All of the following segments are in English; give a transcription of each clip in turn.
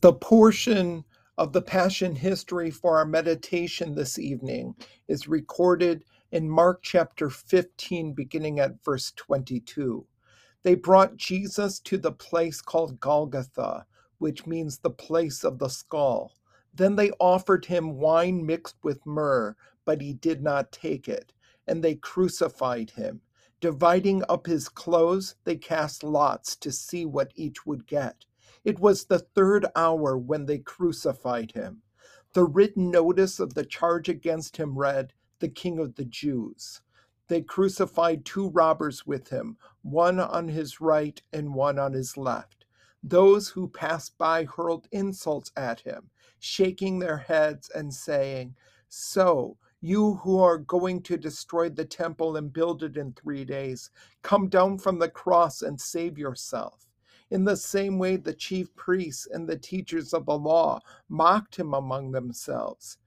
The portion of the Passion history for our meditation this evening is recorded in Mark chapter 15, beginning at verse 22. They brought Jesus to the place called Golgotha, which means the place of the skull. Then they offered him wine mixed with myrrh, but he did not take it, and they crucified him. Dividing up his clothes, they cast lots to see what each would get. It was the third hour when they crucified him. The written notice of the charge against him read, The King of the Jews. They crucified two robbers with him, one on his right and one on his left. Those who passed by hurled insults at him, shaking their heads and saying, So, you who are going to destroy the temple and build it in three days, come down from the cross and save yourself. In the same way, the chief priests and the teachers of the law mocked him among themselves.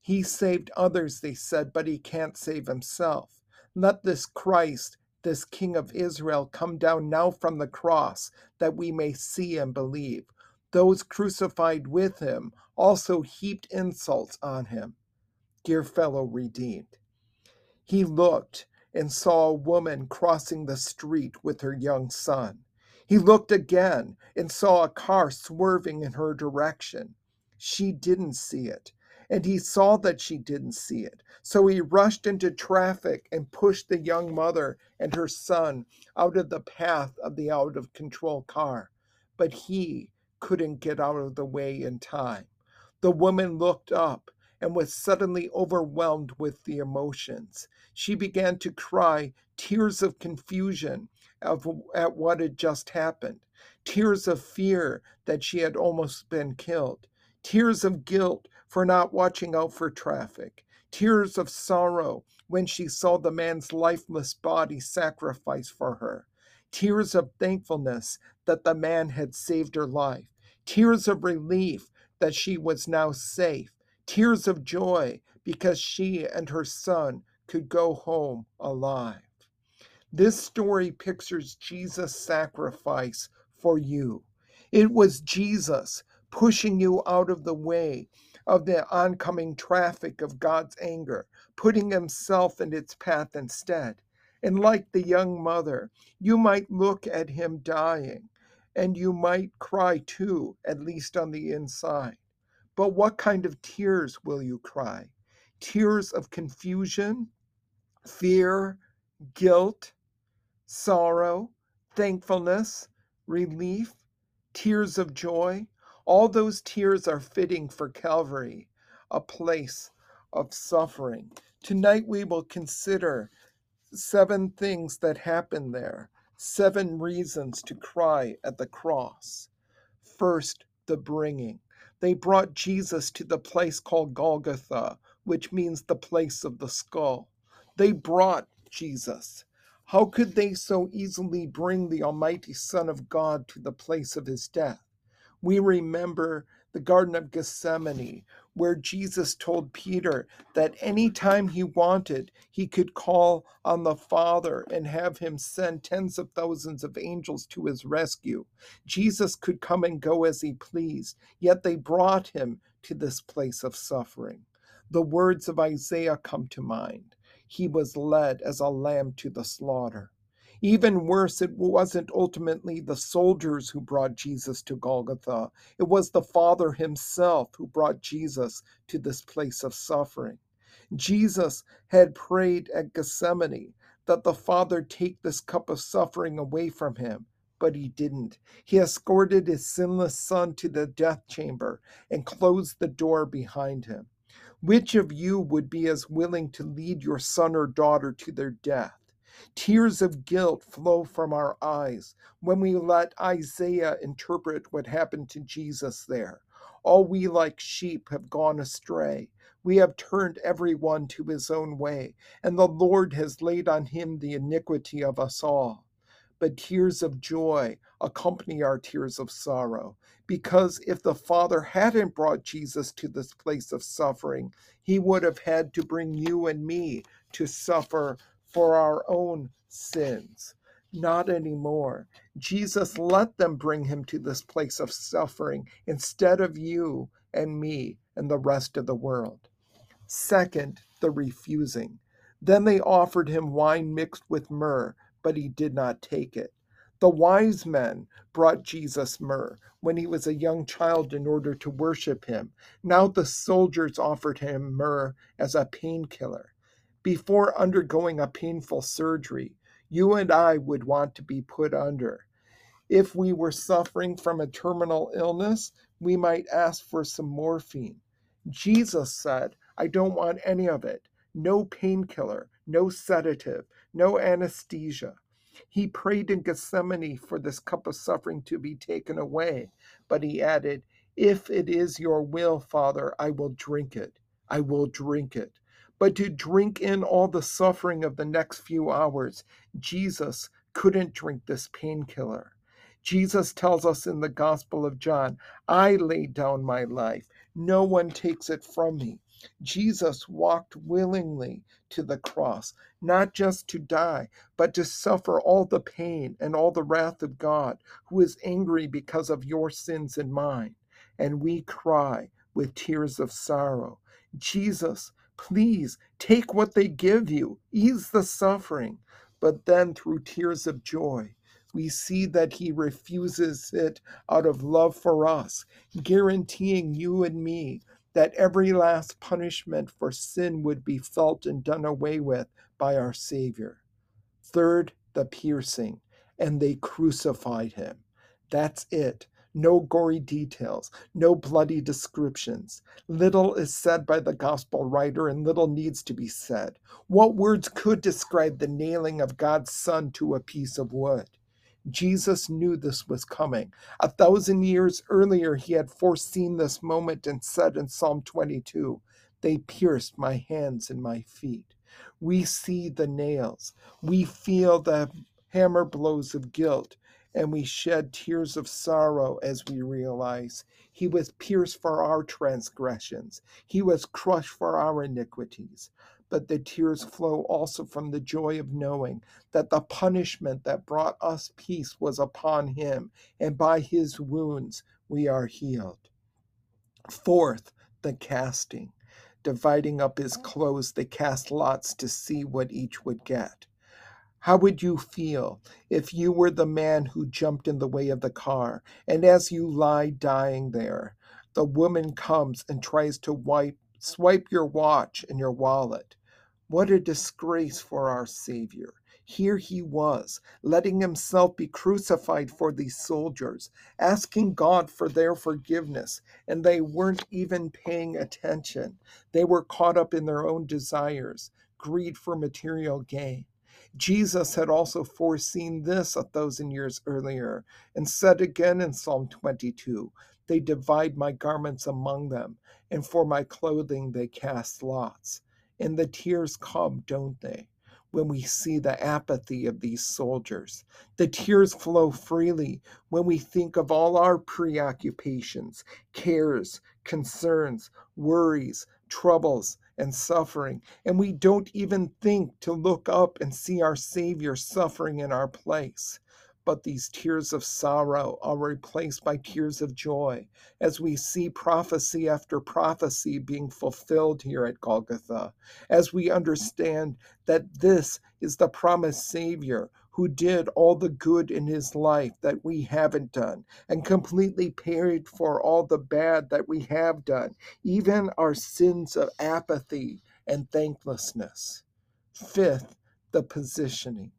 He saved others, they said, but he can't save himself. Let this Christ, this King of Israel, come down now from the cross, that we may see and believe. Those crucified with him also heaped insults on him. Dear fellow redeemed. He looked and saw a woman crossing the street with her young son. He looked again and saw a car swerving in her direction. She didn't see it, and he saw that she didn't see it. So he rushed into traffic and pushed the young mother and her son out of the path of the out of control car. But he couldn't get out of the way in time. The woman looked up and was suddenly overwhelmed with the emotions. She began to cry tears of confusion of, at what had just happened, tears of fear that she had almost been killed, tears of guilt for not watching out for traffic, tears of sorrow when she saw the man's lifeless body sacrificed for her, tears of thankfulness that the man had saved her life, tears of relief that she was now safe, tears of joy because she and her son could go home alive. This story pictures Jesus' sacrifice for you. It was Jesus pushing you out of the way of the oncoming traffic of God's anger, putting himself in its path instead. And like the young mother, you might look at him dying, and you might cry too, at least on the inside. But what kind of tears will you cry? Tears of confusion, fear, guilt, sorrow, thankfulness, relief, tears of joy. All those tears are fitting for Calvary, a place of suffering. Tonight we will consider seven things that happened there, seven reasons to cry at the cross. First, the bringing. They brought Jesus to the place called Golgotha, which means the place of the skull. They brought Jesus. How could they so easily bring the Almighty Son of God to the place of his death? We remember the Garden of Gethsemane, where Jesus told Peter that any time he wanted, he could call on the Father and have him send tens of thousands of angels to his rescue. Jesus could come and go as he pleased, yet they brought him to this place of suffering. The words of Isaiah come to mind he was led as a lamb to the slaughter. Even worse, it wasn't ultimately the soldiers who brought Jesus to Golgotha. It was the Father himself who brought Jesus to this place of suffering. Jesus had prayed at Gethsemane that the Father take this cup of suffering away from him, but he didn't. He escorted his sinless Son to the death chamber and closed the door behind him. Which of you would be as willing to lead your son or daughter to their death? Tears of guilt flow from our eyes when we let Isaiah interpret what happened to Jesus there. All we like sheep have gone astray. We have turned everyone to his own way, and the Lord has laid on him the iniquity of us all but tears of joy accompany our tears of sorrow. Because if the Father hadn't brought Jesus to this place of suffering, he would have had to bring you and me to suffer for our own sins. Not anymore. Jesus let them bring him to this place of suffering instead of you and me and the rest of the world. Second, the refusing. Then they offered him wine mixed with myrrh, but he did not take it. The wise men brought Jesus myrrh when he was a young child in order to worship him. Now the soldiers offered him myrrh as a painkiller. Before undergoing a painful surgery, you and I would want to be put under. If we were suffering from a terminal illness, we might ask for some morphine. Jesus said, I don't want any of it. No painkiller, no sedative, no anesthesia. He prayed in Gethsemane for this cup of suffering to be taken away, but he added, If it is your will, Father, I will drink it. I will drink it. But to drink in all the suffering of the next few hours, Jesus couldn't drink this painkiller. Jesus tells us in the Gospel of John, I laid down my life. No one takes it from me. Jesus walked willingly to the cross, not just to die, but to suffer all the pain and all the wrath of God, who is angry because of your sins and mine. And we cry with tears of sorrow, Jesus, please take what they give you, ease the suffering. But then, through tears of joy, we see that he refuses it out of love for us, guaranteeing you and me that every last punishment for sin would be felt and done away with by our Savior. Third, the piercing, and they crucified him. That's it. No gory details, no bloody descriptions. Little is said by the gospel writer, and little needs to be said. What words could describe the nailing of God's Son to a piece of wood? Jesus knew this was coming. A thousand years earlier, he had foreseen this moment and said in Psalm 22 They pierced my hands and my feet. We see the nails, we feel the hammer blows of guilt, and we shed tears of sorrow as we realize he was pierced for our transgressions, he was crushed for our iniquities but the tears flow also from the joy of knowing that the punishment that brought us peace was upon him, and by his wounds we are healed. Fourth, the casting. Dividing up his clothes, they cast lots to see what each would get. How would you feel if you were the man who jumped in the way of the car, and as you lie dying there, the woman comes and tries to wipe, swipe your watch and your wallet? What a disgrace for our Savior. Here he was, letting himself be crucified for these soldiers, asking God for their forgiveness, and they weren't even paying attention. They were caught up in their own desires, greed for material gain. Jesus had also foreseen this a thousand years earlier and said again in Psalm 22 They divide my garments among them, and for my clothing they cast lots. And the tears come, don't they? When we see the apathy of these soldiers. The tears flow freely when we think of all our preoccupations, cares, concerns, worries, troubles, and suffering, and we don't even think to look up and see our Savior suffering in our place. But these tears of sorrow are replaced by tears of joy as we see prophecy after prophecy being fulfilled here at Golgotha, as we understand that this is the promised Savior who did all the good in his life that we haven't done and completely paid for all the bad that we have done, even our sins of apathy and thanklessness. Fifth, the positioning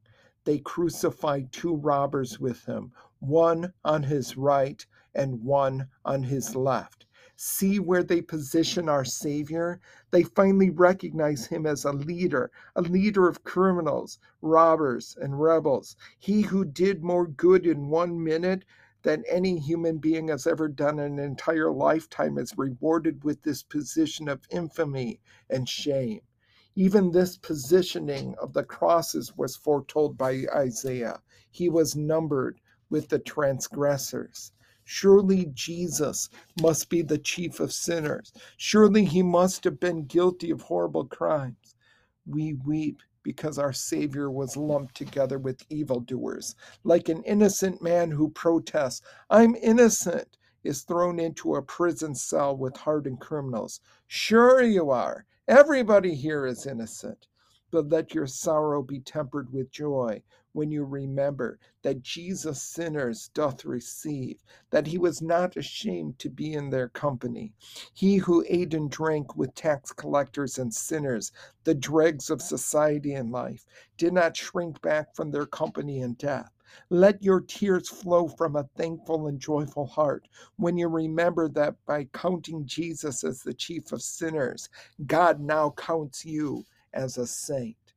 they crucified two robbers with him, one on his right and one on his left. See where they position our Savior? They finally recognize him as a leader, a leader of criminals, robbers, and rebels. He who did more good in one minute than any human being has ever done in an entire lifetime is rewarded with this position of infamy and shame. Even this positioning of the crosses was foretold by Isaiah. He was numbered with the transgressors. Surely Jesus must be the chief of sinners. Surely he must have been guilty of horrible crimes. We weep because our Savior was lumped together with evildoers. Like an innocent man who protests, I'm innocent, is thrown into a prison cell with hardened criminals. Sure, you are. Everybody here is innocent. But let your sorrow be tempered with joy when you remember that Jesus sinners doth receive, that he was not ashamed to be in their company. He who ate and drank with tax collectors and sinners, the dregs of society and life, did not shrink back from their company in death. Let your tears flow from a thankful and joyful heart when you remember that by counting Jesus as the chief of sinners, God now counts you as a saint.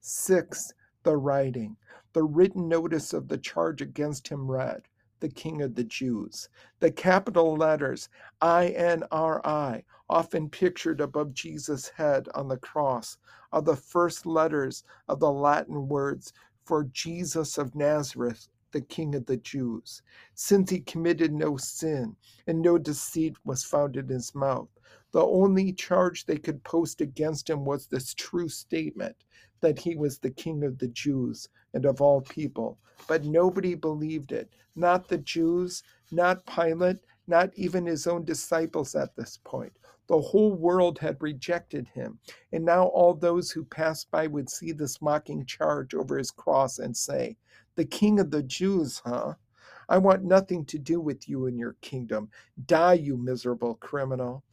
Six, the writing. The written notice of the charge against him read, the King of the Jews. The capital letters INRI, often pictured above Jesus' head on the cross, are the first letters of the Latin words for Jesus of Nazareth, the King of the Jews. Since he committed no sin and no deceit was found in his mouth, the only charge they could post against him was this true statement that he was the king of the Jews and of all people. But nobody believed it. Not the Jews, not Pilate, not even his own disciples at this point. The whole world had rejected him, and now all those who passed by would see this mocking charge over his cross and say, The king of the Jews, huh? I want nothing to do with you and your kingdom. Die, you miserable criminal.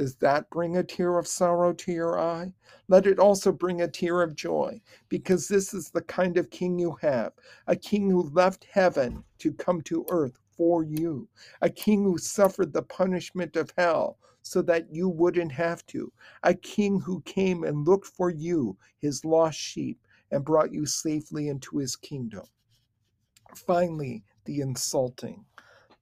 Does that bring a tear of sorrow to your eye? Let it also bring a tear of joy, because this is the kind of king you have a king who left heaven to come to earth for you, a king who suffered the punishment of hell so that you wouldn't have to, a king who came and looked for you, his lost sheep, and brought you safely into his kingdom. Finally, the insulting.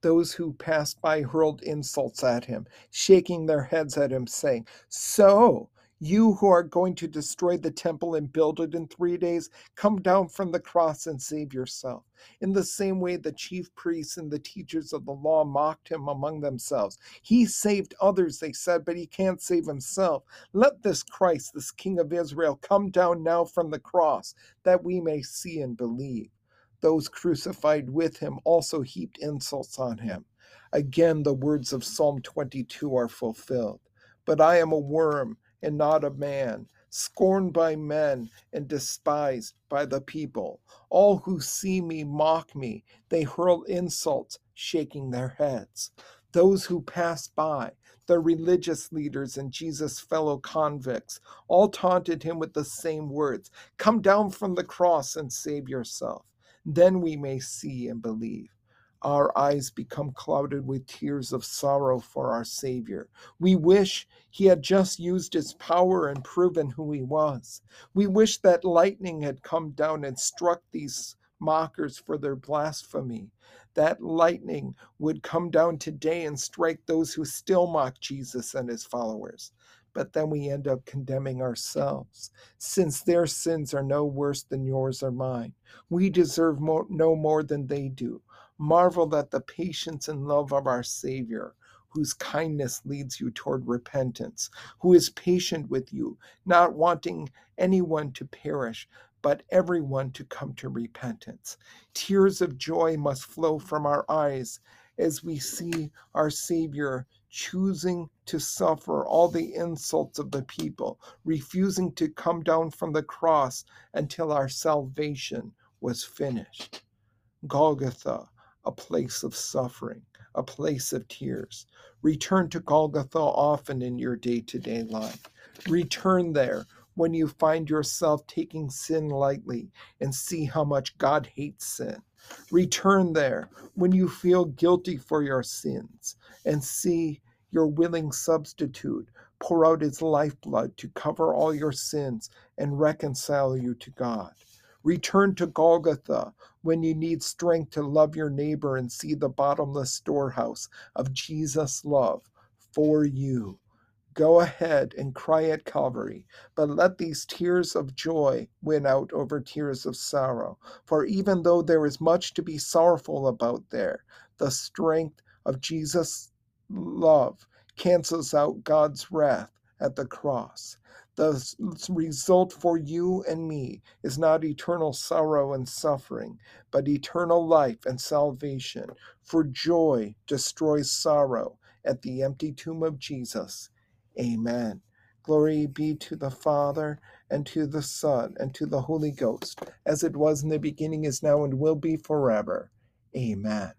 Those who passed by hurled insults at him, shaking their heads at him, saying, So, you who are going to destroy the temple and build it in three days, come down from the cross and save yourself. In the same way, the chief priests and the teachers of the law mocked him among themselves. He saved others, they said, but he can't save himself. Let this Christ, this King of Israel, come down now from the cross, that we may see and believe. Those crucified with him also heaped insults on him. Again, the words of Psalm 22 are fulfilled. But I am a worm and not a man, scorned by men and despised by the people. All who see me mock me. They hurl insults, shaking their heads. Those who pass by, the religious leaders and Jesus' fellow convicts, all taunted him with the same words Come down from the cross and save yourself. Then we may see and believe. Our eyes become clouded with tears of sorrow for our Savior. We wish he had just used his power and proven who he was. We wish that lightning had come down and struck these mockers for their blasphemy. That lightning would come down today and strike those who still mock Jesus and his followers but then we end up condemning ourselves, since their sins are no worse than yours or mine. We deserve more, no more than they do. Marvel at the patience and love of our Savior, whose kindness leads you toward repentance, who is patient with you, not wanting anyone to perish, but everyone to come to repentance. Tears of joy must flow from our eyes as we see our Savior choosing to suffer all the insults of the people, refusing to come down from the cross until our salvation was finished. Golgotha, a place of suffering, a place of tears. Return to Golgotha often in your day to day life. Return there when you find yourself taking sin lightly and see how much God hates sin. Return there when you feel guilty for your sins and see your willing substitute pour out his lifeblood to cover all your sins and reconcile you to God. Return to Golgotha when you need strength to love your neighbor and see the bottomless storehouse of Jesus' love for you. Go ahead and cry at Calvary, but let these tears of joy win out over tears of sorrow. For even though there is much to be sorrowful about there, the strength of Jesus' love cancels out God's wrath at the cross. The result for you and me is not eternal sorrow and suffering, but eternal life and salvation. For joy destroys sorrow at the empty tomb of Jesus. Amen. Glory be to the Father, and to the Son, and to the Holy Ghost, as it was in the beginning, is now, and will be forever. Amen.